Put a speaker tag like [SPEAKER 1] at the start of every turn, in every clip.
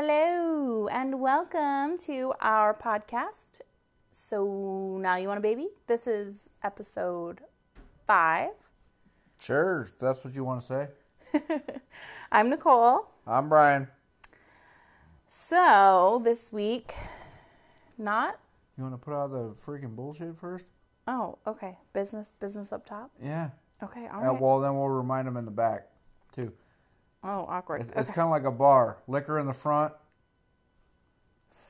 [SPEAKER 1] Hello and welcome to our podcast. So now you want a baby? This is episode five.
[SPEAKER 2] Sure, if that's what you want to say.
[SPEAKER 1] I'm Nicole.
[SPEAKER 2] I'm Brian.
[SPEAKER 1] So this week, not.
[SPEAKER 2] You want to put out the freaking bullshit first?
[SPEAKER 1] Oh, okay. Business, business up top.
[SPEAKER 2] Yeah.
[SPEAKER 1] Okay, all
[SPEAKER 2] Yeah,
[SPEAKER 1] right.
[SPEAKER 2] well, then we'll remind them in the back, too.
[SPEAKER 1] Oh, awkward.
[SPEAKER 2] It's, it's kind of like a bar. Liquor in the front,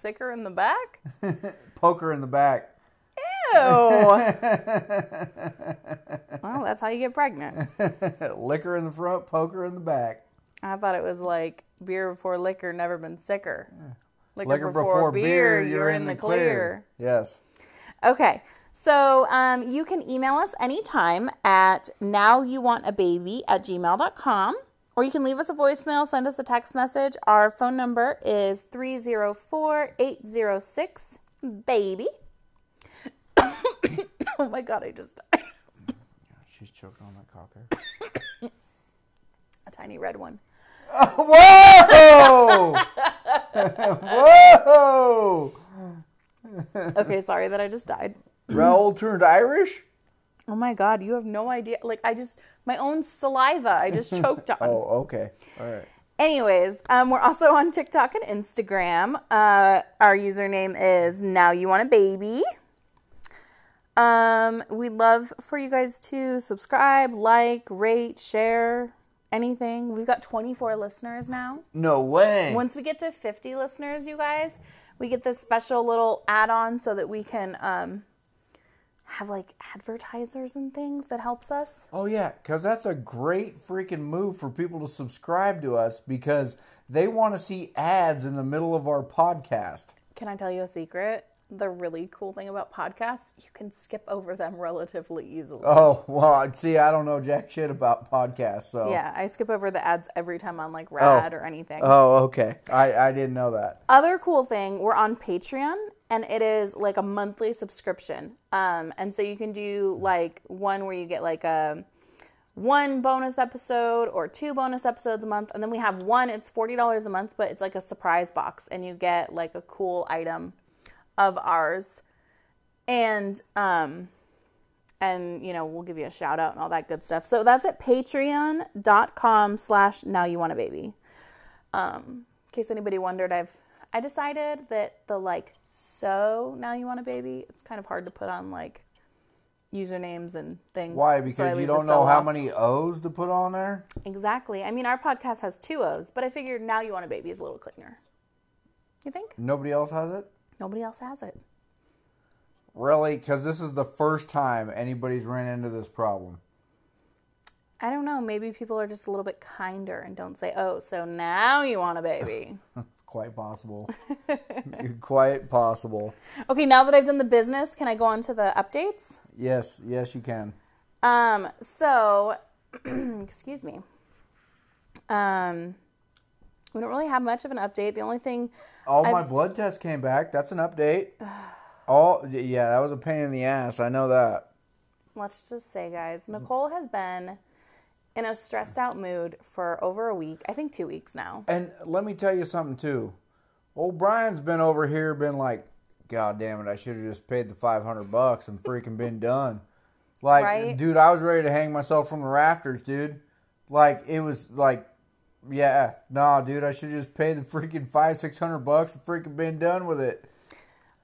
[SPEAKER 1] Sicker in the back.
[SPEAKER 2] poker in the back.
[SPEAKER 1] Ew. well, that's how you get pregnant.
[SPEAKER 2] Liquor in the front, poker in the back.
[SPEAKER 1] I thought it was like beer before liquor, never been sicker. Liquor,
[SPEAKER 2] Liquor before, beer, you're in the clear. Yes.
[SPEAKER 1] Okay. So um, you can email us anytime at nowyouwantababy at gmail.com or you can leave us a voicemail, send us a text message. Our phone number is 304 806 baby. oh my God, I just died.
[SPEAKER 2] She's choking on that cocker.
[SPEAKER 1] A tiny red one.
[SPEAKER 2] Whoa! Whoa!
[SPEAKER 1] Okay, sorry that I just died.
[SPEAKER 2] Raoul turned Irish?
[SPEAKER 1] Oh my God, you have no idea. Like, I just, my own saliva, I just choked on.
[SPEAKER 2] Oh, okay. All right.
[SPEAKER 1] Anyways, um, we're also on TikTok and Instagram. Uh, our username is Now You Want a Baby. Um, we'd love for you guys to subscribe, like, rate, share, anything. We've got 24 listeners now.
[SPEAKER 2] No way.
[SPEAKER 1] Once we get to 50 listeners, you guys, we get this special little add on so that we can um, have like advertisers and things that helps us.
[SPEAKER 2] Oh yeah, because that's a great freaking move for people to subscribe to us because they want to see ads in the middle of our podcast.
[SPEAKER 1] Can I tell you a secret? The really cool thing about podcasts, you can skip over them relatively easily.
[SPEAKER 2] Oh well, see, I don't know jack shit about podcasts, so
[SPEAKER 1] Yeah, I skip over the ads every time on like oh. Rad or anything.
[SPEAKER 2] Oh, okay. I I didn't know that.
[SPEAKER 1] Other cool thing, we're on Patreon and it is like a monthly subscription. Um, and so you can do like one where you get like a one bonus episode or two bonus episodes a month, and then we have one. It's forty dollars a month, but it's like a surprise box, and you get like a cool item of ours, and um, and you know we'll give you a shout out and all that good stuff. So that's at Patreon.com/slash Now You Want a Baby. Um, in case anybody wondered, I've I decided that the like so now you want a baby. It's kind of hard to put on like usernames and things.
[SPEAKER 2] Why?
[SPEAKER 1] so
[SPEAKER 2] Because you don't know how
[SPEAKER 1] off.
[SPEAKER 2] many O's to put on there.
[SPEAKER 1] Exactly. I mean, our podcast has two O's, but I figured now you want a baby is a little cleaner. You think?
[SPEAKER 2] Nobody else has it.
[SPEAKER 1] Nobody else has it.
[SPEAKER 2] Really? Because this is the first time anybody's ran into this problem.
[SPEAKER 1] I don't know. Maybe people are just a little bit kinder and don't say, "Oh, so now you want a baby."
[SPEAKER 2] Quite possible. Quite possible.
[SPEAKER 1] okay, now that I've done the business, can I go on to the updates?
[SPEAKER 2] Yes, yes, you can.
[SPEAKER 1] Um, so, excuse me. Um, we don't really have much of an update. The only thing,
[SPEAKER 2] All my
[SPEAKER 1] I've-
[SPEAKER 2] blood tests came back. That's an update. All yeah, that was a pain in the ass. I know that.
[SPEAKER 1] let's just say, guys, Nicole has been in a stressed out mood for over a week. I think two weeks now.
[SPEAKER 2] And let me tell you something too. Old Brian's been over here, been like, God damn it, I should have just paid the five hundred bucks and freaking been done. Like,
[SPEAKER 1] Right?
[SPEAKER 2] dude, I was ready to hang myself from the rafters, dude. Like, it was like, yeah, nah, dude, I should have just paid the freaking five, six hundred bucks and freaking been done with it.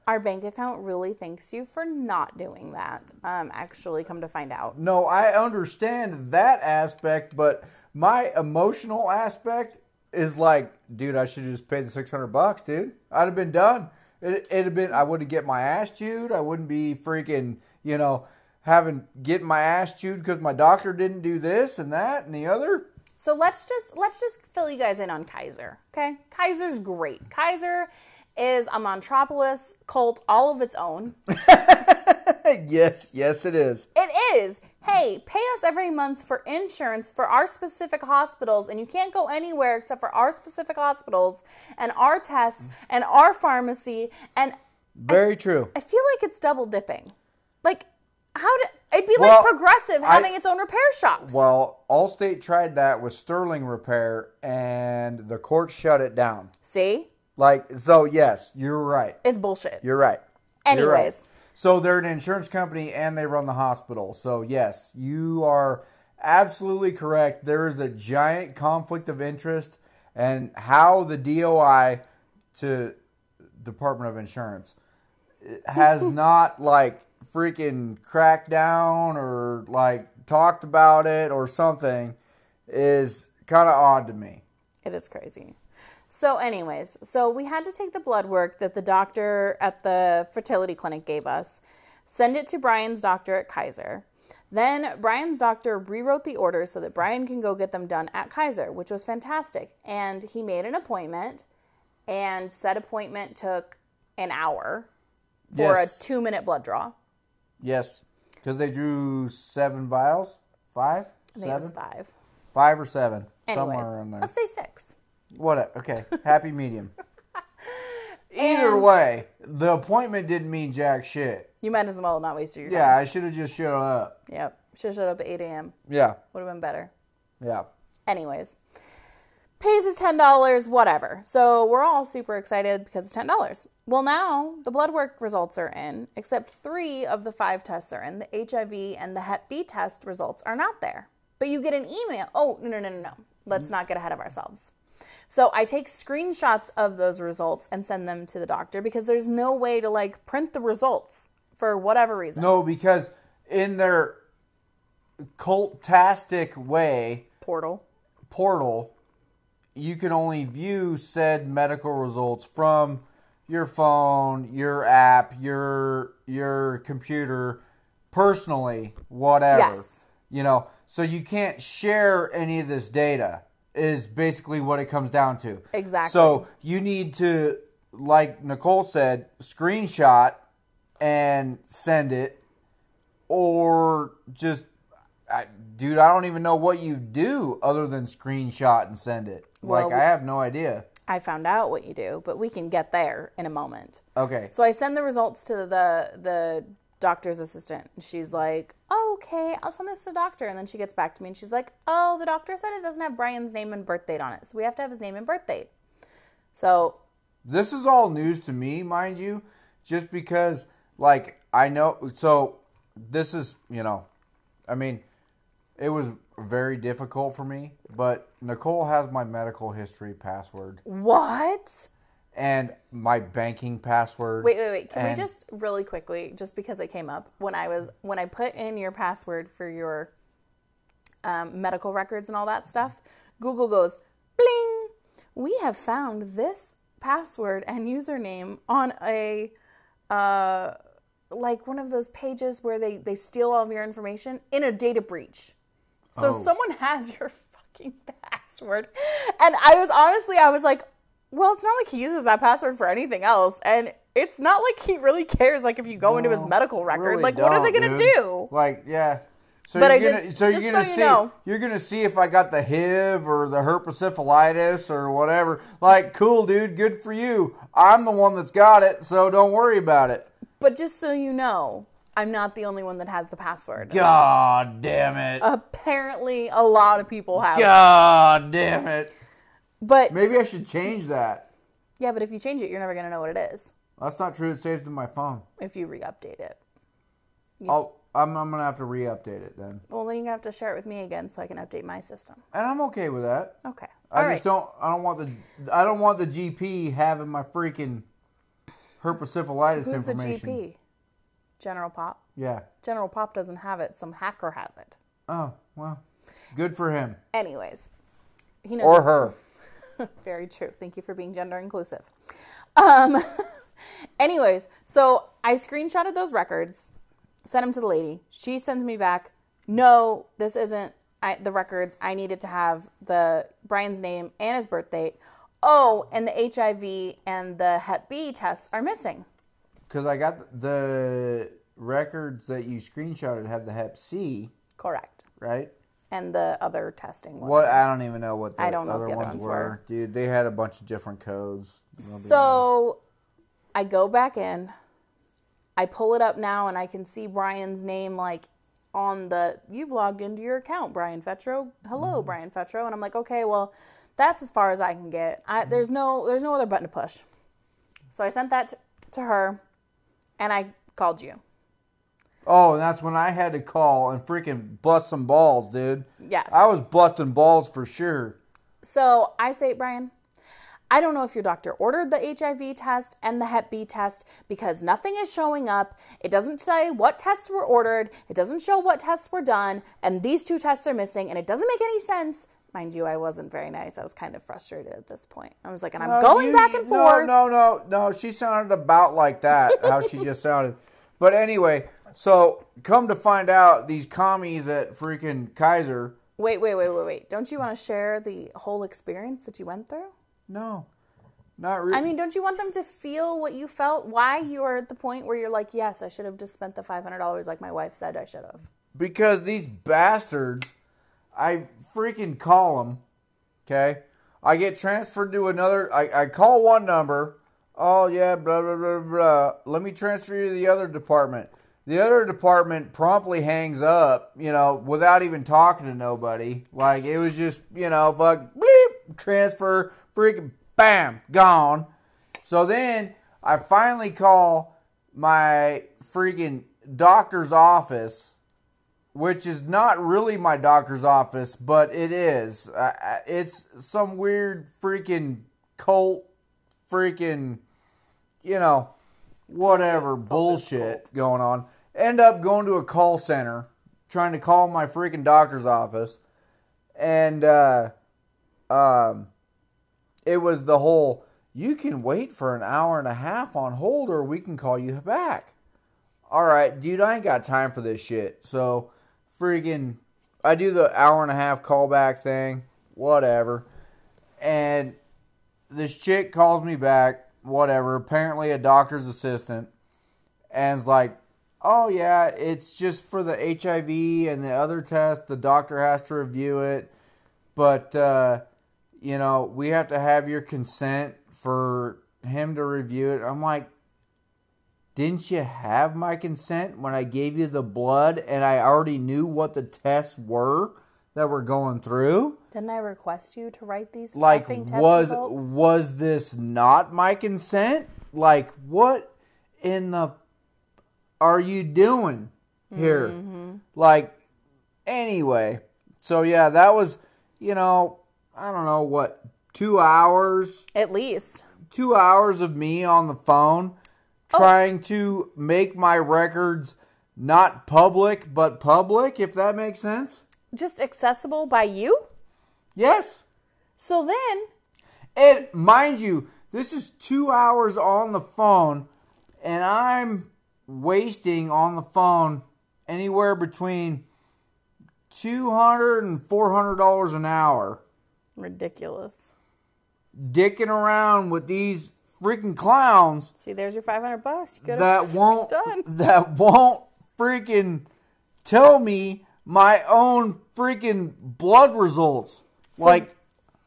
[SPEAKER 1] Our bank account really thanks you for not doing that. Um, actually, come to find out.
[SPEAKER 2] No, I understand that aspect, but my emotional aspect is like, dude, I should have just paid the six hundred bucks, dude. I'd have been done. It, it'd have been. I wouldn't get my ass chewed. I wouldn't be freaking, you know, having getting my ass chewed because my doctor didn't do this and that and the other.
[SPEAKER 1] So let's just let's just fill you guys in on Kaiser. Okay, Kaiser's great. Kaiser is a Montropolis cult all of its own.
[SPEAKER 2] yes, yes, it is.
[SPEAKER 1] It is. Hey, pay us every month for insurance for our specific hospitals, and you can't go anywhere except for our specific hospitals and our tests and our pharmacy. And
[SPEAKER 2] Very true.
[SPEAKER 1] I feel like it's double dipping. Like, how did it'd be
[SPEAKER 2] Well,
[SPEAKER 1] like progressive
[SPEAKER 2] I-
[SPEAKER 1] having its own repair shops?
[SPEAKER 2] Well, Allstate tried that with Sterling Repair, and the court shut it down.
[SPEAKER 1] See,
[SPEAKER 2] Like, so yes, you're right.
[SPEAKER 1] It's bullshit.
[SPEAKER 2] You're right. You're right.
[SPEAKER 1] Anyways.
[SPEAKER 2] So they're an insurance company and they run the hospital. So yes, you are absolutely correct. There is a giant conflict of interest and how the DOI to Department of Insurance has not like freaking cracked down or like talked about it or something is kind of odd to me.
[SPEAKER 1] It is crazy. So, anyways, so we had to take the blood work that the doctor at the fertility clinic gave us, send it to Brian's doctor at Kaiser. Then Brian's doctor rewrote the order so that Brian can go get them done at Kaiser, which was fantastic. And he made an appointment, and said appointment took an hour for
[SPEAKER 2] Yes.
[SPEAKER 1] a two minute blood draw.
[SPEAKER 2] Yes, because they drew seven vials, five,
[SPEAKER 1] I think it was five.
[SPEAKER 2] five or seven,
[SPEAKER 1] Anyways,
[SPEAKER 2] somewhere in there.
[SPEAKER 1] let's say six.
[SPEAKER 2] What? Okay, happy medium. Either
[SPEAKER 1] And-
[SPEAKER 2] way, the appointment didn't mean jack shit.
[SPEAKER 1] You might as well not waste your time. Yeah.
[SPEAKER 2] I should have just showed up.
[SPEAKER 1] Yep. Should have showed up at 8 a.m.
[SPEAKER 2] Yeah,
[SPEAKER 1] Would have been better.
[SPEAKER 2] yeah.
[SPEAKER 1] Anyways, pays us ten dollars, whatever. So we're all super excited because it's ten dollars. Well, now the blood work results are in, except three of the five tests are in. The HIV and the Hep B test results are not there. But you get an email. Oh no no no no no. Let's mm-hmm. not get ahead of ourselves. So I take screenshots of those results and send them to the doctor because there's no way to like print the results for whatever reason.
[SPEAKER 2] No, because in their cultastic way,
[SPEAKER 1] Portal.
[SPEAKER 2] portal, you can only view said medical results from your phone, your app, your your computer, personally, whatever.
[SPEAKER 1] Yes.
[SPEAKER 2] You know, so you can't share any of this data. Is basically what it comes down to.
[SPEAKER 1] Exactly.
[SPEAKER 2] So you need to, like Nicole said, screenshot and send it, or just, I, dude, I don't even know what you do other than screenshot and send it.
[SPEAKER 1] Well,
[SPEAKER 2] like I have no idea.
[SPEAKER 1] I found out what you do, but we can get there in a moment.
[SPEAKER 2] Okay.
[SPEAKER 1] So I send the results to the the doctor's assistant. She's like, oh, "Okay, I'll send this to the doctor." And then she gets back to me and she's like, "Oh, the doctor said it doesn't have Brian's name and birth date on it, so we have to have his name and birth date." So
[SPEAKER 2] This is all news to me, mind you, just because, like, I know. So, this is, you know, I mean, it was very difficult for me, but Nicole has my medical history password
[SPEAKER 1] what?
[SPEAKER 2] And my banking password.
[SPEAKER 1] Wait, wait, wait. Can we just really quickly, just because it came up when I was when I put in your password for your um, medical records and all that stuff, Google goes bling. We have found this password and username on a uh, like one of those pages where they they steal all of your information in a data breach. So
[SPEAKER 2] Oh.
[SPEAKER 1] someone has your fucking password, and I was honestly, I was like, well, it's not like he uses that password for anything else, and it's not like he really cares. Like if you go into his medical record,
[SPEAKER 2] really
[SPEAKER 1] like what are they gonna
[SPEAKER 2] dude.
[SPEAKER 1] do?
[SPEAKER 2] Like, yeah. So
[SPEAKER 1] But
[SPEAKER 2] you're
[SPEAKER 1] I
[SPEAKER 2] gonna,
[SPEAKER 1] did-
[SPEAKER 2] so you're gonna
[SPEAKER 1] so you
[SPEAKER 2] see,
[SPEAKER 1] know.
[SPEAKER 2] you're gonna see if I got the HIV or the herpes herpessyphilitis or whatever. Like, cool, dude, good for you. I'm the one that's got it, so don't worry about it.
[SPEAKER 1] But just so you know, I'm not the only one that has the password.
[SPEAKER 2] God damn it.
[SPEAKER 1] Apparently, a lot of people have. it.
[SPEAKER 2] God damn it.
[SPEAKER 1] But
[SPEAKER 2] Maybe I should change that.
[SPEAKER 1] yeah, but if you change it, you're never gonna know what it is
[SPEAKER 2] That's not true. It saves in my phone.
[SPEAKER 1] if you re-update it.
[SPEAKER 2] I'll, I'm, I'm gonna have to re-update it then,
[SPEAKER 1] Well, then you're gonna have to share it with me again so I can update my system.
[SPEAKER 2] and I'm okay with that.
[SPEAKER 1] Okay.
[SPEAKER 2] I
[SPEAKER 1] All
[SPEAKER 2] just
[SPEAKER 1] right.
[SPEAKER 2] don't. I don't want the. I don't want the GP having my freaking herpes herpessyphilitis
[SPEAKER 1] Who's the. GP? General Pop.
[SPEAKER 2] Yeah.
[SPEAKER 1] General Pop doesn't have it. Some hacker has it.
[SPEAKER 2] Oh well, good for him
[SPEAKER 1] Anyways, he knows.
[SPEAKER 2] or her.
[SPEAKER 1] Very true. Thank you for being gender inclusive. Um, anyways, so I screenshotted those records, sent them to the lady. She sends me back, no, this isn't I, the records. I needed to have the Brian's name and his birth date. Oh, and the HIV and the Hep B tests are missing.
[SPEAKER 2] Because I got the records that you screenshotted have the Hep C,
[SPEAKER 1] Correct.
[SPEAKER 2] right?
[SPEAKER 1] And the other testing. one.
[SPEAKER 2] What I don't even know what the
[SPEAKER 1] I don't know
[SPEAKER 2] other
[SPEAKER 1] what the other
[SPEAKER 2] ones
[SPEAKER 1] ones
[SPEAKER 2] were.
[SPEAKER 1] were.
[SPEAKER 2] Dude, they had a bunch of different codes.
[SPEAKER 1] So I go back in, I pull it up now, and I can see Brian's name like on the. You've logged into your account, Brian Fetro. Hello,
[SPEAKER 2] Mm-hmm.
[SPEAKER 1] Brian Fetro. And I'm like, okay, well, that's as far as I can get. I, there's no there's no other button to push. So I sent that t- to her, and I called you.
[SPEAKER 2] Oh, and that's when I had to call and freaking bust some balls, dude.
[SPEAKER 1] Yes.
[SPEAKER 2] I was busting balls for sure.
[SPEAKER 1] So I say, Brian, I don't know if your doctor ordered the HIV test and the Hep B test because nothing is showing up. It doesn't say what tests were ordered, it doesn't show what tests were done, and these two tests are missing, and it doesn't make any sense. Mind you, I wasn't very nice. I was kind of frustrated at this point. I was like, and I'm
[SPEAKER 2] No,
[SPEAKER 1] going
[SPEAKER 2] you-
[SPEAKER 1] back and
[SPEAKER 2] no,
[SPEAKER 1] forth.
[SPEAKER 2] No, no, no. No. She sounded about like that, how she just sounded. But anyway, so come to find out, these commies at freaking Kaiser.
[SPEAKER 1] Wait, wait, wait, wait, wait. Don't you want to share the whole experience that you went through?
[SPEAKER 2] No, not really.
[SPEAKER 1] I mean, don't you want them to feel what you felt? Why you are at the point where you're like, yes, I should have just spent the $500 like my wife said I should have.
[SPEAKER 2] because these bastards, I freaking call them. Okay, I get transferred to another. I, I call one number. Oh yeah, blah blah blah blah. Let me transfer you to the other department. The other department promptly hangs up. You know, without even talking to nobody. Like it was just you know, fuck, bleep, transfer, freaking, bam, gone. So then I finally call my freaking doctor's office which is not really my doctor's office, but it is. Uh, it's some weird freaking cult, freaking, you know, whatever bullshit going on. End up going to a call center, trying to call my freaking doctor's office, and uh, um, it was the whole. You can wait for an hour and a half on hold, or we can call you back. All right, dude, I ain't got time for this shit. So, freaking, I do the hour and a half callback thing, whatever. And this chick calls me back, whatever, apparently a doctor's assistant, and is like, oh, yeah, it's just for the HIV and the other test. The doctor has to review it. But, uh, you know, we have to have your consent for him to review it. I'm like, didn't you have my consent when I gave you the blood and I already knew what the tests were that we're going through?
[SPEAKER 1] Didn't I request you to write these
[SPEAKER 2] Like was
[SPEAKER 1] results?
[SPEAKER 2] was this not my consent? Like what in the are you doing here?
[SPEAKER 1] Mm-hmm.
[SPEAKER 2] Like anyway. So yeah, that was you know, I don't know what 2 hours
[SPEAKER 1] At least.
[SPEAKER 2] two hours of me on the phone trying to make my records not public but public, if that makes sense.
[SPEAKER 1] Just accessible by you?
[SPEAKER 2] Yes.
[SPEAKER 1] So then,
[SPEAKER 2] And mind you, this is two hours on the phone, and I'm wasting on the phone anywhere between $200 and $400 an hour
[SPEAKER 1] ridiculous.
[SPEAKER 2] dicking around with these freaking clowns
[SPEAKER 1] See, there's your 500 bucks. You
[SPEAKER 2] that won't
[SPEAKER 1] done.
[SPEAKER 2] that won't freaking tell me my own freaking blood results. like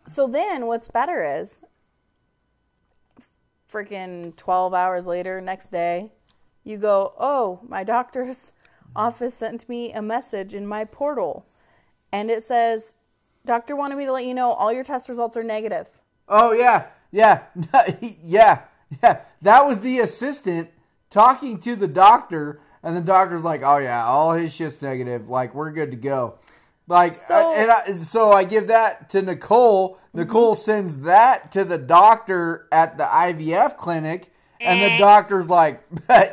[SPEAKER 1] So then, what's better is freaking 12 hours later, next day, you go, Oh, my doctor's office sent me a message in my portal. And it says, Doctor wanted me to let you know all your test results are negative.
[SPEAKER 2] oh yeah, yeah, yeah, yeah. That was the assistant talking to the doctor, and the doctor's like, "Oh yeah, all his shit's negative. Like we're good to go." Like,
[SPEAKER 1] So-
[SPEAKER 2] and I, so I give that to Nicole. Mm-hmm. Nicole sends that to the doctor at the IVF clinic, and the doctor's like,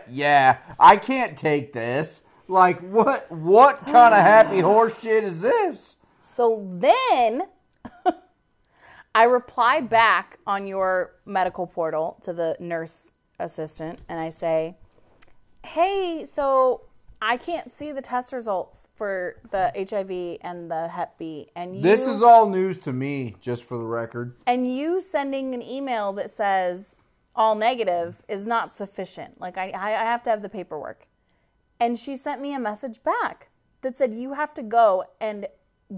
[SPEAKER 2] "Yeah, I can't take this. Like, what? What kind of happy horse shit is this?"
[SPEAKER 1] So then I reply back on your medical portal to the nurse assistant and I say, Hey, so I can't see the test results for the HIV and the Hep B. And you,
[SPEAKER 2] This is all news to me, just for the record.
[SPEAKER 1] and you sending an email that says all negative is not sufficient. Like I, I I have to have the paperwork. And she sent me a message back that said you have to go and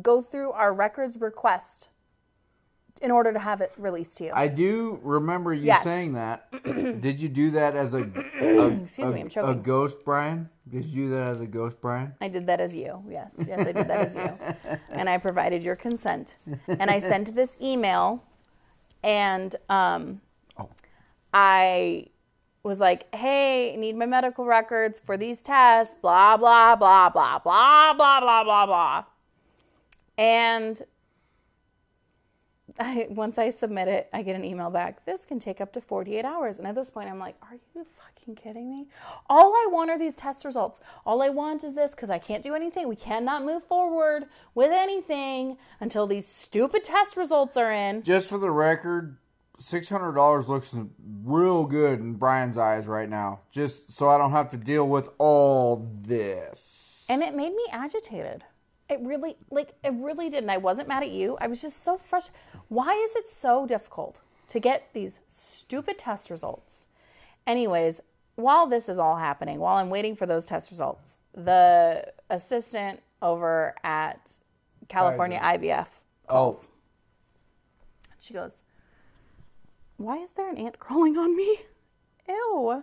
[SPEAKER 1] go through our records request in order to have it released to you.
[SPEAKER 2] I do remember you
[SPEAKER 1] Yes.
[SPEAKER 2] saying that. Did you do that as a, a,
[SPEAKER 1] Excuse
[SPEAKER 2] a,
[SPEAKER 1] me, I'm
[SPEAKER 2] a ghost Brian? Did you do that as a ghost Brian?
[SPEAKER 1] I did that as you. Yes, yes, I did that as you. And I provided your consent. And I sent this email, and um,
[SPEAKER 2] Oh.
[SPEAKER 1] I was like, "Hey, I need my medical records for these tests." Blah blah blah blah blah blah blah blah blah. And I, once I submit it, I get an email back. This can take up to 48 hours. And at this point, I'm like, are you fucking kidding me? All I want are these test results. All I want is this because I can't do anything. We cannot move forward with anything until these stupid test results are in.
[SPEAKER 2] Just for the record, six hundred dollars looks real good in Brian's eyes right now. Just so I don't have to deal with all this.
[SPEAKER 1] And it made me agitated. It really, like, it really didn't. I wasn't mad at you. I was just so frustrated. Why is it so difficult to get these stupid test results? Anyways, while this is all happening, while I'm waiting for those test results, the assistant over at California IVF oh. calls.
[SPEAKER 2] Oh,
[SPEAKER 1] She goes, Why is there an ant crawling on me? Ew.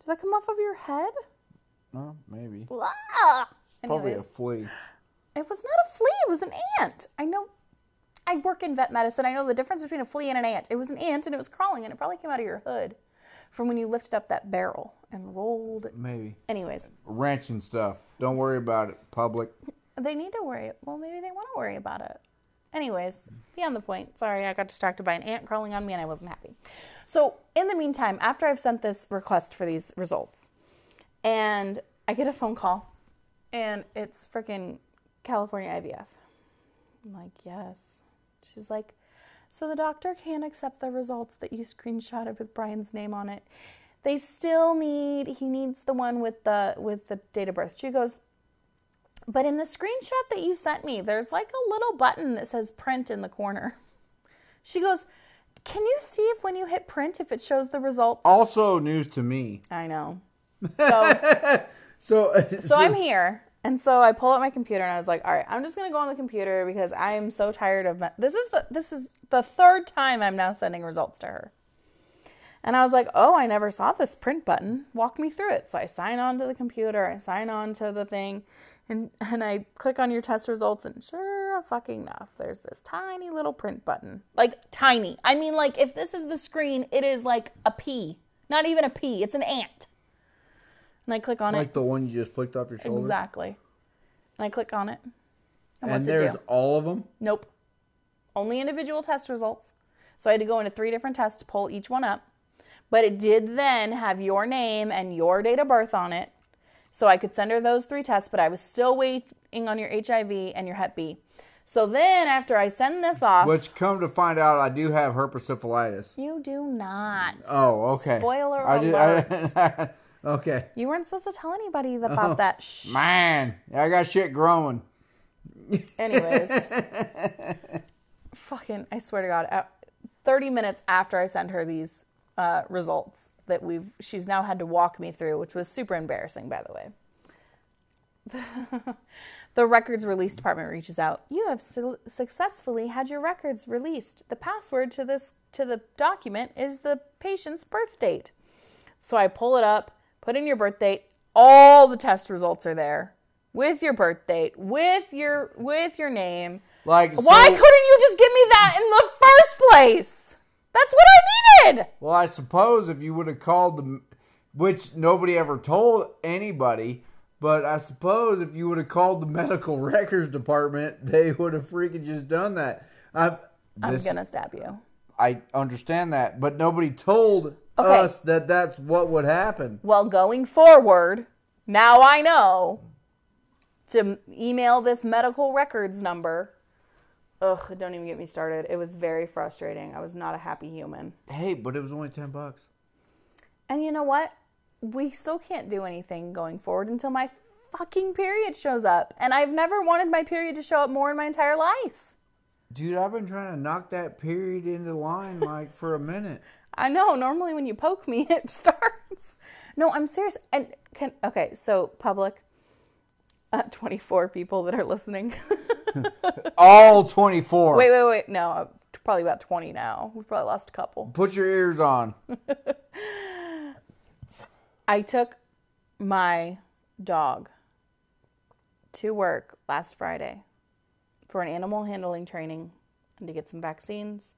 [SPEAKER 1] Did that come off of your head?
[SPEAKER 2] no, maybe.
[SPEAKER 1] Blah.
[SPEAKER 2] Probably a flea.
[SPEAKER 1] It was not a flea, it was an ant. I know I work in vet medicine. I know the difference between a flea and an ant. It was an ant and it was crawling and it probably came out of your hood from when you lifted up that barrel and rolled it.
[SPEAKER 2] Maybe.
[SPEAKER 1] Anyways,
[SPEAKER 2] Wrenching stuff. Don't worry about it, public.
[SPEAKER 1] they need to worry. Well, maybe they want to worry about it. Anyways, beyond the point. Sorry, I got distracted by an ant crawling on me and I wasn't happy. So, in the meantime, after I've sent this request for these results, and I get a phone call, and it's freaking California IVF. I'm like, yes. She's like, so the doctor can't accept the results that you screenshotted with Brian's name on it. They still need he needs the one with the with the date of birth. She goes, but in the screenshot that you sent me, there's like a little button that says print in the corner. She goes, Can you see if when you hit print if it shows the results?
[SPEAKER 2] Also, news to me.
[SPEAKER 1] I know. So
[SPEAKER 2] So, uh,
[SPEAKER 1] so I'm here. And so I pull up my computer and I was like, all right, I'm just gonna go on the computer because I am so tired of my, this is the this is the third time I'm now sending results to her. And I was like, oh, I never saw this print button. Walk me through it. So I sign on to the computer, I sign on to the thing, and and I click on your test results, and sure fucking enough, there's this tiny little print button. Like tiny. I mean, like if this is the screen, it is like a pea. Not even a pea, it's an ant. And I click on it.
[SPEAKER 2] like the one you just flicked off your shoulder.
[SPEAKER 1] Exactly. And I click on it. And,
[SPEAKER 2] And there's
[SPEAKER 1] do?
[SPEAKER 2] all of them.
[SPEAKER 1] Nope. Only individual test results. So I had to go into three different tests to pull each one up. But it did then have your name and your date of birth on it. So I could send her those three tests, but I was still waiting on your HIV and your Hep B. So then after I send this off,
[SPEAKER 2] Which, come to find out, I do have herpes
[SPEAKER 1] you do not.
[SPEAKER 2] Oh, okay.
[SPEAKER 1] Spoiler
[SPEAKER 2] I did- I- okay.
[SPEAKER 1] You weren't supposed to tell anybody about that. Shh.
[SPEAKER 2] Man, I got shit growing.
[SPEAKER 1] Anyways, fucking, I swear to God, uh, 30 minutes after I send her these uh, results that we've, she's now had to walk me through, which was super embarrassing, by the way. the records release department reaches out. You have su- successfully had your records released. The password to this to the document is the patient's birth date. So I pull it up, put in your birth date. All the test results are there with your birth date, with your with your name.
[SPEAKER 2] Like,
[SPEAKER 1] Why
[SPEAKER 2] so-
[SPEAKER 1] couldn't you just give me that in the first place? That's what I needed.
[SPEAKER 2] Well, I suppose if you would have called the, which nobody ever told anybody, but I suppose if you would have called the medical records department, they would have freaking just done that. I,
[SPEAKER 1] I'm gonna stab you.
[SPEAKER 2] I understand that, but nobody told
[SPEAKER 1] Okay.
[SPEAKER 2] us that that's what would happen.
[SPEAKER 1] Well, going forward, now I know to email this medical records number. Ugh, don't even get me started. It was very frustrating. I was not a happy human.
[SPEAKER 2] Hey, but it was only ten bucks.
[SPEAKER 1] And you know what? We still can't do anything going forward until my fucking period shows up. And I've never wanted my period to show up more in my entire life.
[SPEAKER 2] Dude, I've been trying to knock that period into line like for a minute.
[SPEAKER 1] I know. Normally, when you poke me, it starts. No, I'm serious. And can okay. So public, uh, 24 people that are listening.
[SPEAKER 2] All twenty four.
[SPEAKER 1] wait, wait, wait. No, uh, probably about 20 now. We've probably lost a couple.
[SPEAKER 2] Put your ears on.
[SPEAKER 1] I took my dog to work last Friday for an animal handling training and to get some vaccines.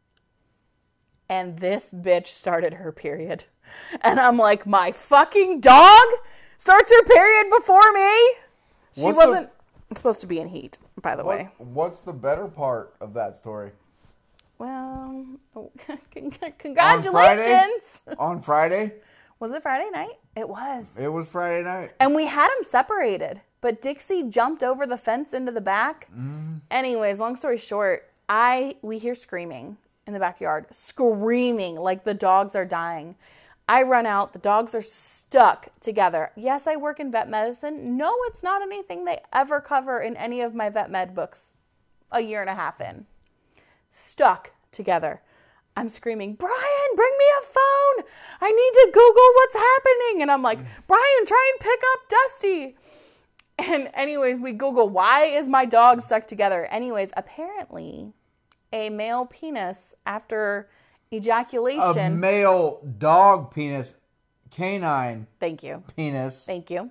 [SPEAKER 1] And this bitch started her period. And I'm like, my fucking dog starts her period before me? She
[SPEAKER 2] What's
[SPEAKER 1] wasn't supposed to be in heat, by the way.
[SPEAKER 2] What's the better part of that story?
[SPEAKER 1] Well, oh, congratulations.
[SPEAKER 2] On Friday?
[SPEAKER 1] Was it Friday night? It was.
[SPEAKER 2] It was Friday night.
[SPEAKER 1] And we had them separated, but Dixie jumped over the fence into the back. Mm-hmm. Anyways, long story short, I we hear screaming in the backyard, screaming like the dogs are dying. I run out, the dogs are stuck together. Yes, I work in vet medicine. No, it's not anything they ever cover in any of my vet med books a year and a half in. Stuck together. I'm screaming, Brian, bring me a phone. I need to Google what's happening. And I'm like, Brian, try and pick up Dusty. And, anyways, we Google, why is my dog stuck together? Anyways, apparently, a male penis after ejaculation.
[SPEAKER 2] A male dog penis, canine
[SPEAKER 1] thank you.
[SPEAKER 2] penis.
[SPEAKER 1] Thank you.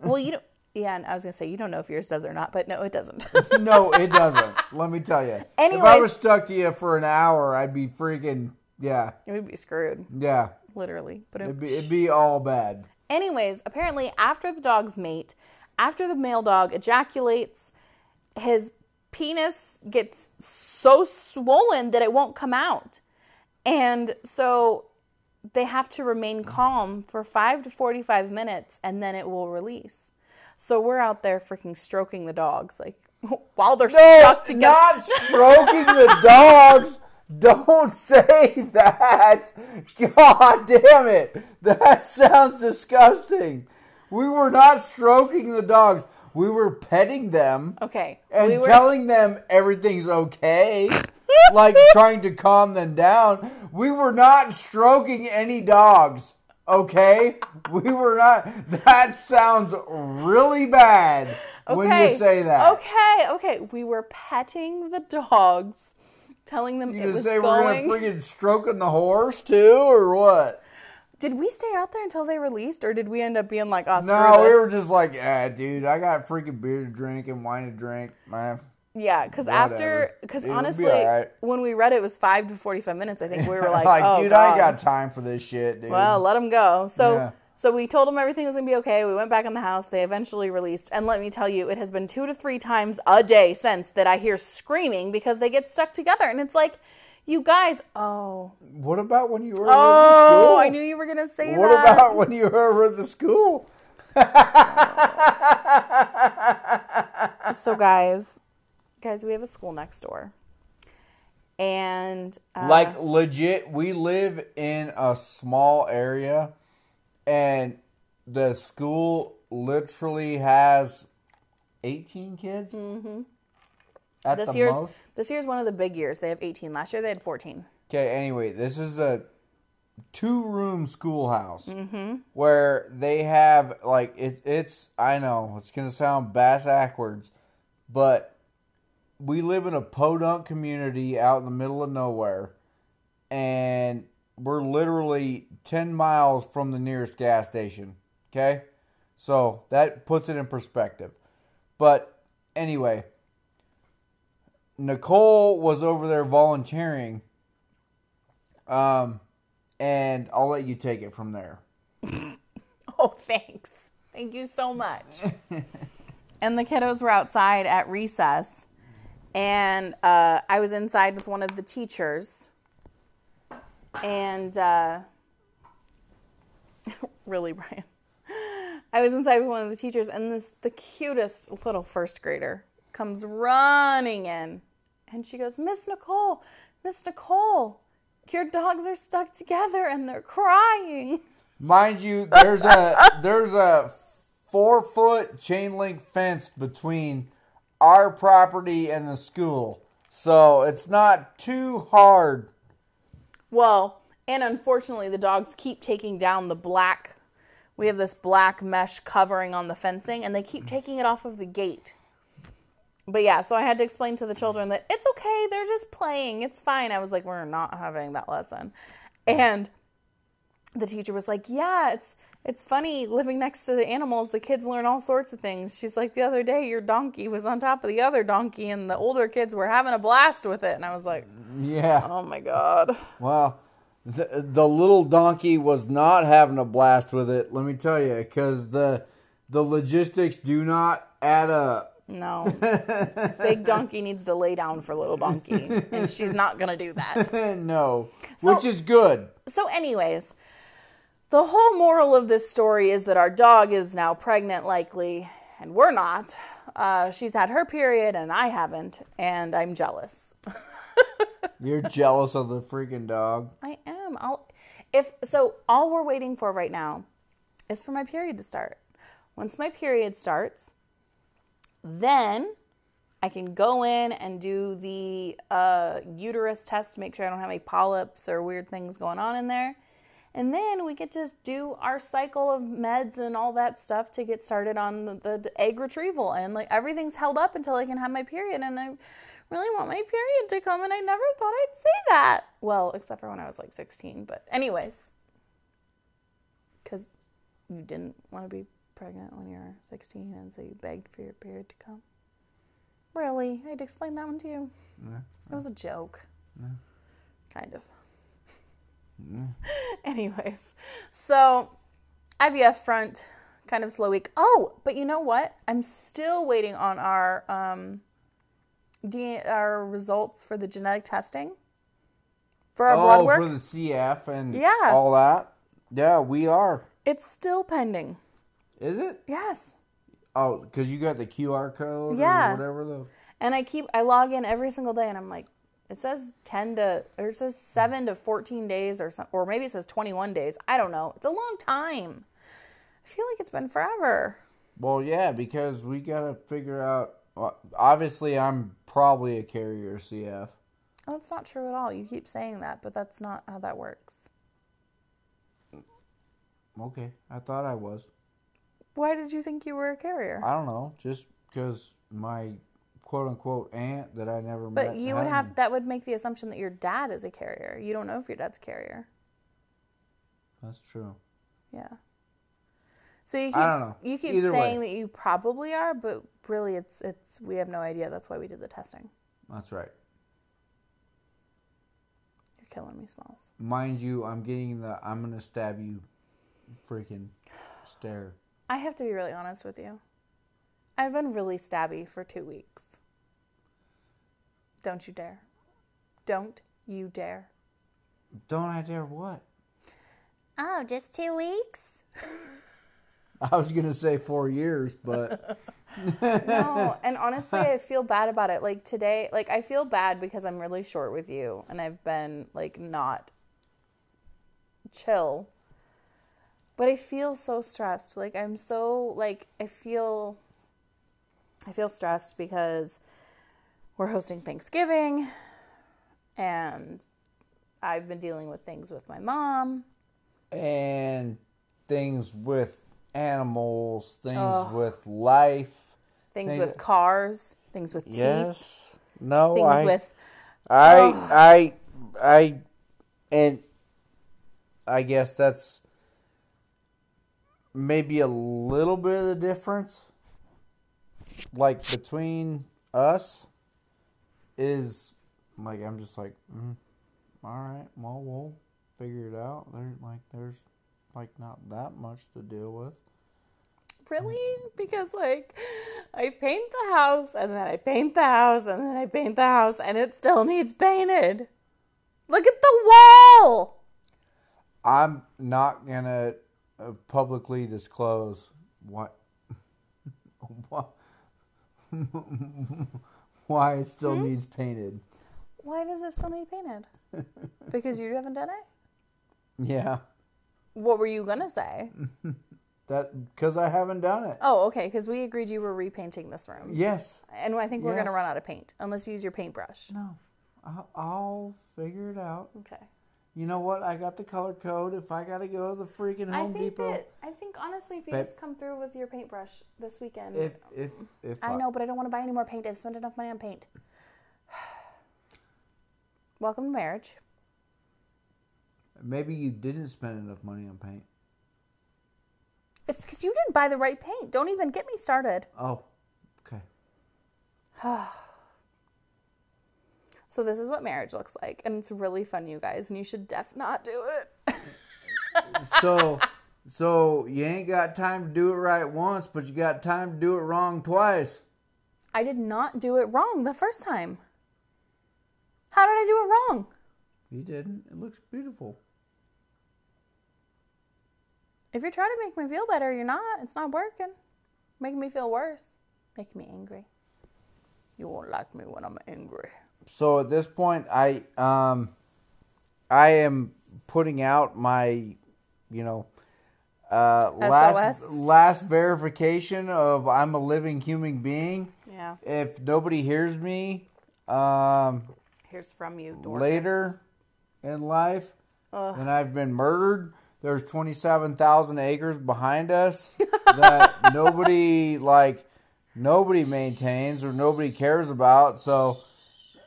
[SPEAKER 1] Well, you don't. Yeah, and I was gonna say you don't know if yours does or not, but no, it doesn't.
[SPEAKER 2] no, it doesn't. Let me tell you. if I was stuck to you for an hour, I'd be freaking yeah,
[SPEAKER 1] We'd be screwed,
[SPEAKER 2] yeah.
[SPEAKER 1] literally. But
[SPEAKER 2] It'd be, it'd be all bad.
[SPEAKER 1] Anyways, apparently, after the dogs mate, after the male dog ejaculates, his penis gets so swollen that it won't come out. And so they have to remain calm for five to 45 minutes and then it will release. So we're out there freaking stroking the dogs, like while they're stuck together.
[SPEAKER 2] not stroking the dogs. Don't say that. God damn it. That sounds disgusting. We were not stroking the dogs. We were petting them
[SPEAKER 1] okay.
[SPEAKER 2] and
[SPEAKER 1] we were,
[SPEAKER 2] telling them everything's okay. like trying to calm them down. We were not stroking any dogs. Okay? We were not. That sounds really bad when you say that.
[SPEAKER 1] Okay, okay. We were petting the dogs, telling them
[SPEAKER 2] You
[SPEAKER 1] it was
[SPEAKER 2] say
[SPEAKER 1] going.
[SPEAKER 2] we're gonna freaking stroking the horse too, or what?
[SPEAKER 1] Did we stay out there until they released, or did we end up being like, oh,
[SPEAKER 2] No, we were just like, ah, dude, I got freaking beer to drink and wine to drink, man.
[SPEAKER 1] Yeah, because after, because
[SPEAKER 2] It'll be
[SPEAKER 1] honestly, when we read it, it was five to forty-five minutes. I think we were like,
[SPEAKER 2] like,
[SPEAKER 1] oh,
[SPEAKER 2] dude, I ain't got time for this shit, dude.
[SPEAKER 1] Well, let them go. So,
[SPEAKER 2] Yeah.
[SPEAKER 1] so we told them everything was gonna be okay. We went back in the house. They eventually released, and let me tell you, it has been two to three times a day since that I hear screaming because they get stuck together, and it's like, you guys, oh,
[SPEAKER 2] what about when you were
[SPEAKER 1] oh,
[SPEAKER 2] at the school?
[SPEAKER 1] Oh I knew you were gonna say
[SPEAKER 2] What
[SPEAKER 1] that.
[SPEAKER 2] What about when you were at the school?
[SPEAKER 1] so guys guys we have a school next door and uh,
[SPEAKER 2] like legit, we live in a small area, and the school literally has eighteen kids. Mm-hmm. At
[SPEAKER 1] this year's
[SPEAKER 2] most.
[SPEAKER 1] this year's one of the big years they have 18 last year they had 14
[SPEAKER 2] Okay, anyway, this is a two room schoolhouse mm-hmm. where they have like it, it's I know it's gonna sound bass backwards, but we live in a podunk community out in the middle of nowhere, and we're literally ten miles from the nearest gas station. Okay, so that puts it in perspective. But anyway, Nicole was over there volunteering. Um, and I'll let you take it from there.
[SPEAKER 1] oh thanks thank you so much and the kiddos were outside at recess and uh, i was inside with one of the teachers and uh, really brian i was inside with one of the teachers and this the cutest little first grader comes running in and she goes miss nicole miss nicole your dogs are stuck together and they're crying
[SPEAKER 2] Mind you, there's a there's a four foot chain link fence between our property and the school. So it's not too hard.
[SPEAKER 1] Well, and unfortunately, the dogs keep taking down the black. We have this black mesh covering on the fencing, and they keep taking it off of the gate. But yeah, so I had to explain to the children that it's okay, they're just playing, it's fine. I was like, we're not having that lesson. And the teacher was like, yeah, it's it's funny living next to the animals. The kids learn all sorts of things. She's like, the other day, your donkey was on top of the other donkey, and the older kids were having a blast with it. And I was like,
[SPEAKER 2] Yeah.
[SPEAKER 1] oh my god.
[SPEAKER 2] Well, the, the little donkey was not having a blast with it. Let me tell you, because the the logistics do not add up.
[SPEAKER 1] No, big donkey needs to lay down for little donkey, and she's not gonna do that.
[SPEAKER 2] no,
[SPEAKER 1] So-
[SPEAKER 2] which is good.
[SPEAKER 1] So, anyways, the whole moral of this story is that our dog is now pregnant, likely, and we're not. Uh, she's had her period, and I haven't, and I'm jealous.
[SPEAKER 2] You're jealous of the freaking dog.
[SPEAKER 1] I am. I'll, if so, all we're waiting for right now is for my period to start. Once my period starts, then I can go in and do the uh, uterus test to make sure I don't have any polyps or weird things going on in there. And then we get to do our cycle of meds and all that stuff to get started on the, the, the egg retrieval. And like everything's held up until I can have my period. And I really want my period to come. And I never thought I'd say that. Well, except for when I was like 16. But, anyways, because you didn't want to be pregnant when you were 16. And so you begged for your period to come. Really? I'd explain that one to you. It was a joke. Kind of. Anyways, so IVF front, kind of slow week. Oh, but you know what? I'm still waiting on our um, D- our results for the genetic testing for our blood
[SPEAKER 2] oh,
[SPEAKER 1] work.
[SPEAKER 2] for the CF and
[SPEAKER 1] Yeah.
[SPEAKER 2] all that. Yeah, we are.
[SPEAKER 1] It's still pending.
[SPEAKER 2] Is it?
[SPEAKER 1] Yes.
[SPEAKER 2] Oh, because you got the QR code
[SPEAKER 1] Yeah.
[SPEAKER 2] or whatever the.
[SPEAKER 1] And I keep I log in every single day and I'm like it says 10 to or it says 7 to 14 days or some or maybe it says 21 days. I don't know. It's a long time. I feel like it's been forever.
[SPEAKER 2] Well, yeah, because we gotta figure out. Well, obviously, I'm probably a carrier CF.
[SPEAKER 1] Oh, it's not true at all. You keep saying that, but that's not how that works.
[SPEAKER 2] Okay, I thought I was.
[SPEAKER 1] Why did you think you were a carrier?
[SPEAKER 2] I don't know, just because my quote unquote aunt that I never met.
[SPEAKER 1] But you would have that would make the assumption that your dad is a carrier. You don't know if your dad's a carrier.
[SPEAKER 2] That's true.
[SPEAKER 1] Yeah. So you keep
[SPEAKER 2] I don't know.
[SPEAKER 1] you keep
[SPEAKER 2] Either
[SPEAKER 1] saying
[SPEAKER 2] way.
[SPEAKER 1] that you probably are, but really it's it's we have no idea. That's why we did the testing.
[SPEAKER 2] That's right.
[SPEAKER 1] You're killing me, Smalls.
[SPEAKER 2] Mind you, I'm getting the I'm gonna stab you, freaking stare.
[SPEAKER 1] I have to be really honest with you. I've been really stabby for two weeks. Don't you dare. Don't you dare.
[SPEAKER 2] Don't I dare what?
[SPEAKER 1] Oh, just two weeks?
[SPEAKER 2] I was gonna say four years, but
[SPEAKER 1] No, and honestly, I feel bad about it. Like today, like I feel bad because I'm really short with you and I've been like not chill. But I feel so stressed. Like I'm so like I feel I feel stressed because we're hosting Thanksgiving and I've been dealing with things with my mom.
[SPEAKER 2] and things with animals, things with life.
[SPEAKER 1] Things
[SPEAKER 2] Thing-
[SPEAKER 1] with cars, things with teeth,
[SPEAKER 2] Yes. No,
[SPEAKER 1] things
[SPEAKER 2] I,
[SPEAKER 1] with
[SPEAKER 2] I,
[SPEAKER 1] Ugh.
[SPEAKER 2] I, I, and I guess that's maybe a little bit of the difference, like between us, is like I'm just like, mm, all right, well, we'll figure it out. There, like, there's like not that much to deal with.
[SPEAKER 1] Really? Because like I paint the house and then I paint the house and then I paint the house and it still needs painted. Look at the wall.
[SPEAKER 2] I'm not gonna uh, publicly disclose what why, why it still needs painted.
[SPEAKER 1] Why does it still need painted? Because you haven't done it?
[SPEAKER 2] Yeah,
[SPEAKER 1] What were you gonna say?
[SPEAKER 2] that because I haven't done it.
[SPEAKER 1] Oh, okay, because we agreed you were repainting this room.
[SPEAKER 2] Yes.
[SPEAKER 1] And I think we're gonna run out of paint unless you use your paintbrush.
[SPEAKER 2] No. I'll, I'll figure it out.
[SPEAKER 1] Okay.
[SPEAKER 2] You know what? I got the color code. If I gotta go to the freaking
[SPEAKER 1] I
[SPEAKER 2] Home
[SPEAKER 1] think
[SPEAKER 2] Depot,
[SPEAKER 1] that I think honestly, if you just come through with your paintbrush this weekend,
[SPEAKER 2] if if if
[SPEAKER 1] I know, but I don't want to buy any more paint. I've spent enough money on paint. Welcome to marriage.
[SPEAKER 2] maybe you didn't spend enough money on paint.
[SPEAKER 1] It's because you didn't buy the right paint. Don't even get me started.
[SPEAKER 2] Oh, okay.
[SPEAKER 1] So this is what marriage looks like, and it's really fun, you guys. And you should def not do it.
[SPEAKER 2] So so you ain't got time to do it right once, but you got time to do it wrong twice.
[SPEAKER 1] I did not do it wrong the first time. How did I do it wrong?
[SPEAKER 2] You didn't. It looks beautiful.
[SPEAKER 1] If you're trying to make me feel better, you're not. It's not working. Making me feel worse. Making me angry. You won't like me when I'm angry.
[SPEAKER 2] So at this point, I um, I am putting out my, you know, uh, last last verification of I'm a living human being.
[SPEAKER 1] Yeah.
[SPEAKER 2] If nobody hears me, um,
[SPEAKER 1] hears from you, Dorcas.
[SPEAKER 2] later in life,
[SPEAKER 1] Ugh.
[SPEAKER 2] and I've been murdered. There's 27,000 acres behind us that nobody like nobody maintains or nobody cares about. So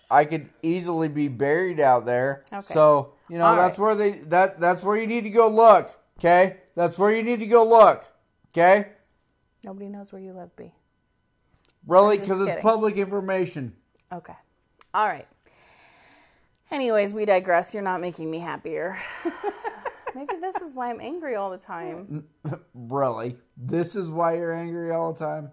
[SPEAKER 2] I could easily be buried out there.
[SPEAKER 1] Okay.
[SPEAKER 2] So, you know,
[SPEAKER 1] All
[SPEAKER 2] that's
[SPEAKER 1] right.
[SPEAKER 2] where they that that's where you need to go look, okay? That's where you need to go look. Okay?
[SPEAKER 1] Nobody knows where you live, B.
[SPEAKER 2] Really cuz it's public information.
[SPEAKER 1] Okay. All right. Anyways, we digress. You're not making me happier. Maybe this is why I'm angry all the time.
[SPEAKER 2] Really? This is why you're angry all the time?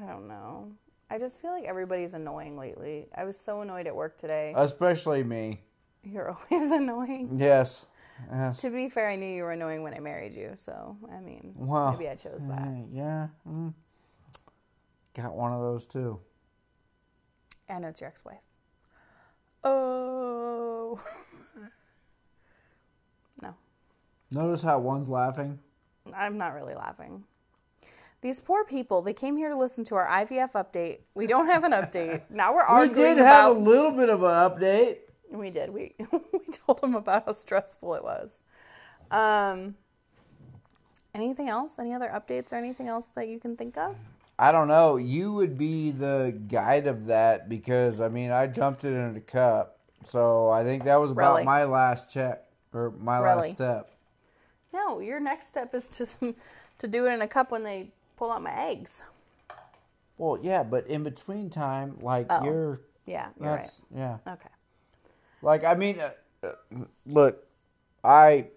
[SPEAKER 1] I don't know. I just feel like everybody's annoying lately. I was so annoyed at work today.
[SPEAKER 2] Especially me.
[SPEAKER 1] You're always annoying.
[SPEAKER 2] Yes. Yes.
[SPEAKER 1] To be fair, I knew you were annoying when I married you, so I mean,
[SPEAKER 2] Well,
[SPEAKER 1] maybe I chose that.
[SPEAKER 2] Uh, yeah. mm. Got one of those too.
[SPEAKER 1] I know it's your ex-wife. Oh. no,
[SPEAKER 2] Notice how one's laughing?
[SPEAKER 1] I'm not really laughing. These poor people, they came here to listen to our IVF update. We don't have an update. Now we're arguing.
[SPEAKER 2] We did have
[SPEAKER 1] about
[SPEAKER 2] a little bit of an update.
[SPEAKER 1] We did. We we told them about how stressful it was. Um anything else? Any other updates or anything else that you can think of?
[SPEAKER 2] I don't know. You would be the guide of that because I mean I dumped it in a cup. So I think that was about
[SPEAKER 1] Really?
[SPEAKER 2] my last check or my
[SPEAKER 1] Really?
[SPEAKER 2] last step.
[SPEAKER 1] No, your next step is to to do it in a cup when they pull out my eggs.
[SPEAKER 2] Well, yeah, but in between time, like
[SPEAKER 1] Oh,
[SPEAKER 2] you're
[SPEAKER 1] Yeah, you're right.
[SPEAKER 2] yeah.
[SPEAKER 1] Okay.
[SPEAKER 2] Like I mean, uh, uh, look, I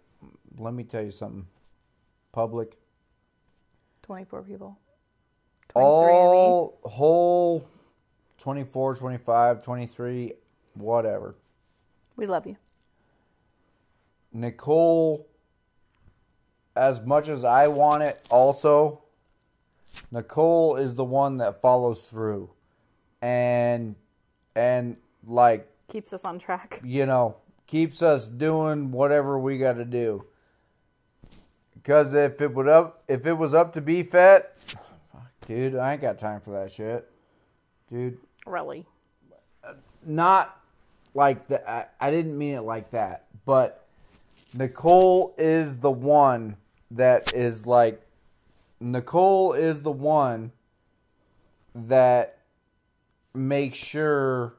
[SPEAKER 2] let me tell you something. Public,
[SPEAKER 1] 24 people. 23 of me.
[SPEAKER 2] all whole 24, 25, 23, whatever.
[SPEAKER 1] We love you.
[SPEAKER 2] Nicole, as much as I want it, also, Nicole is the one that follows through, and and like
[SPEAKER 1] Keeps us on track.
[SPEAKER 2] you know keeps us doing whatever we got to do. Because if it would up if it was up to be fat, dude, I ain't got time for that shit, dude.
[SPEAKER 1] Really.
[SPEAKER 2] not like that. I, I didn't mean it like that, but Nicole is the one that is like Nicole is the one that makes sure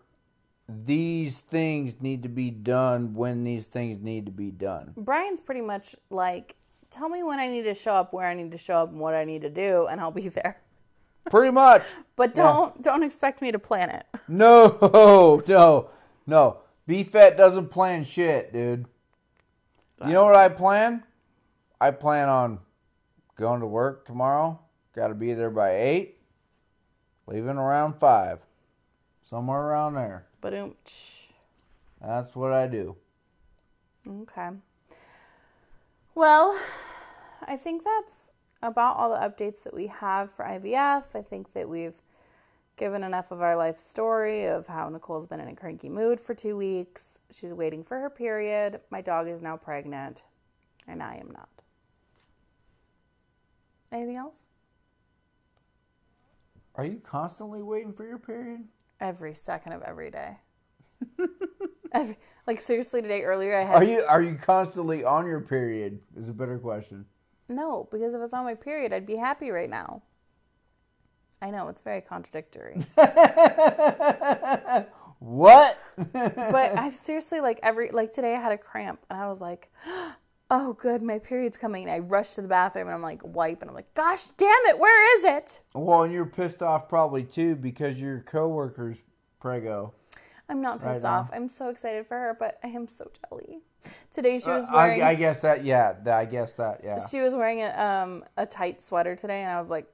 [SPEAKER 2] these things need to be done when these things need to be done.
[SPEAKER 1] Brian's pretty much like, tell me when I need to show up, where I need to show up, and what I need to do, and I'll be there.
[SPEAKER 2] Pretty much.
[SPEAKER 1] But don't don't expect me to plan it.
[SPEAKER 2] No, no, no. BFET doesn't plan shit, dude. You know what I plan? I plan on going to work tomorrow. Got to be there by 8. Leaving around 5. Somewhere around there.
[SPEAKER 1] But
[SPEAKER 2] That's what I do.
[SPEAKER 1] okay. Well, I think that's about all the updates that we have for IVF. I think that we've given enough of our life story of how Nicole's been in a cranky mood for two weeks. She's waiting for her period. My dog is now pregnant, and I am not. Anything else?
[SPEAKER 2] Are you constantly waiting for your period?
[SPEAKER 1] Every second of every day. Every- like seriously, today earlier I had.
[SPEAKER 2] Are you are you constantly on your period? Is a better question.
[SPEAKER 1] no because if it's on my period, I'd be happy right now. I know it's very contradictory,
[SPEAKER 2] What?
[SPEAKER 1] but I've seriously like every like today I had a cramp and I was like, oh good, my period's coming. And I rush to the bathroom and I'm like wipe and I'm like, gosh damn it, where is it?
[SPEAKER 2] well, and you're pissed off probably too because your coworker's prego.
[SPEAKER 1] I'm not
[SPEAKER 2] Right
[SPEAKER 1] pissed
[SPEAKER 2] now.
[SPEAKER 1] off. I'm so excited for her, but I am so jelly. Today she was
[SPEAKER 2] Uh,
[SPEAKER 1] wearing
[SPEAKER 2] I, I guess that. Yeah, I guess that. Yeah.
[SPEAKER 1] she was wearing a um a tight sweater today, and I was like,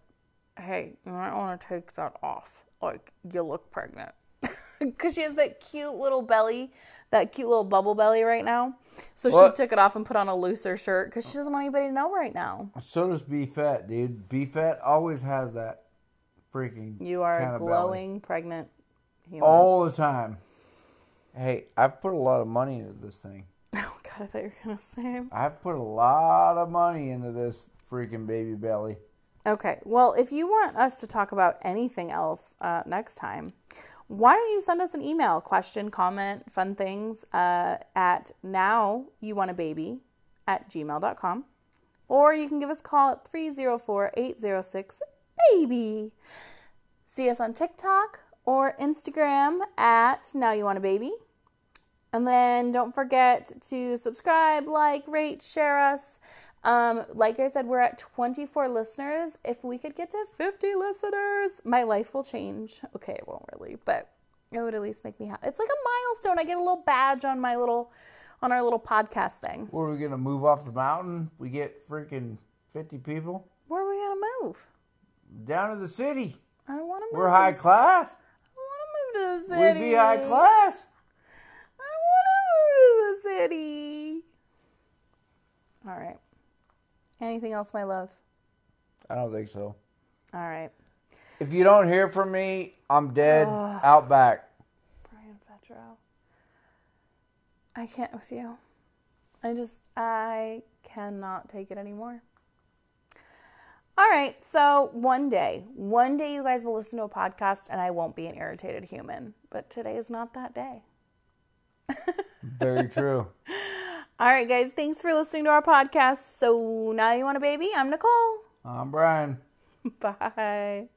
[SPEAKER 1] "Hey, you might want to take that off. Like you look pregnant." Because she has that cute little belly, that cute little bubble belly right now. So
[SPEAKER 2] What?
[SPEAKER 1] she took it off and put on a looser shirt because she doesn't want anybody to know right now.
[SPEAKER 2] So does B Fat, dude. B Fat always has that freaking.
[SPEAKER 1] You are a
[SPEAKER 2] belly.
[SPEAKER 1] glowing pregnant human.
[SPEAKER 2] all the time. Hey, I've put a lot of money into this thing.
[SPEAKER 1] Oh God, I thought you were gonna say.
[SPEAKER 2] I've put a lot of money into this freaking baby belly.
[SPEAKER 1] Okay. Well, if you want us to talk about anything else uh, next time, why don't you send us an email, question, comment, fun things uh, at now you want a baby at gmail.com. Or you can give us a call at 304 806 baby. See us on TikTok or Instagram at now you want a baby. And then don't forget to subscribe, like, rate, share us. Um, like I said, we're at 24 listeners. If we could get to 50 listeners, my life will change. Okay, it won't really, but it would at least make me happy. It's like a milestone. I get a little badge on my little, on our little podcast thing.
[SPEAKER 2] Where are we gonna move off the mountain? We get freaking fifty people
[SPEAKER 1] Where are we gonna move?
[SPEAKER 2] down to the city.
[SPEAKER 1] I don't want to move.
[SPEAKER 2] We're high class.
[SPEAKER 1] I don't want to move to the city.
[SPEAKER 2] We'd be high class.
[SPEAKER 1] I don't want to move to the city. All right. Anything else, my love?
[SPEAKER 2] I don't think so.
[SPEAKER 1] All right.
[SPEAKER 2] If you don't hear from me, I'm dead.
[SPEAKER 1] Ugh.
[SPEAKER 2] Out back.
[SPEAKER 1] Brian Fetro. I can't with you. I just, I cannot take it anymore. All right, so one day, one day you guys will listen to a podcast and I won't be an irritated human. But today is not that day.
[SPEAKER 2] Very true.
[SPEAKER 1] All right, guys, thanks for listening to our podcast. So now you want a baby? I'm Nicole.
[SPEAKER 2] I'm Brian.
[SPEAKER 1] Bye.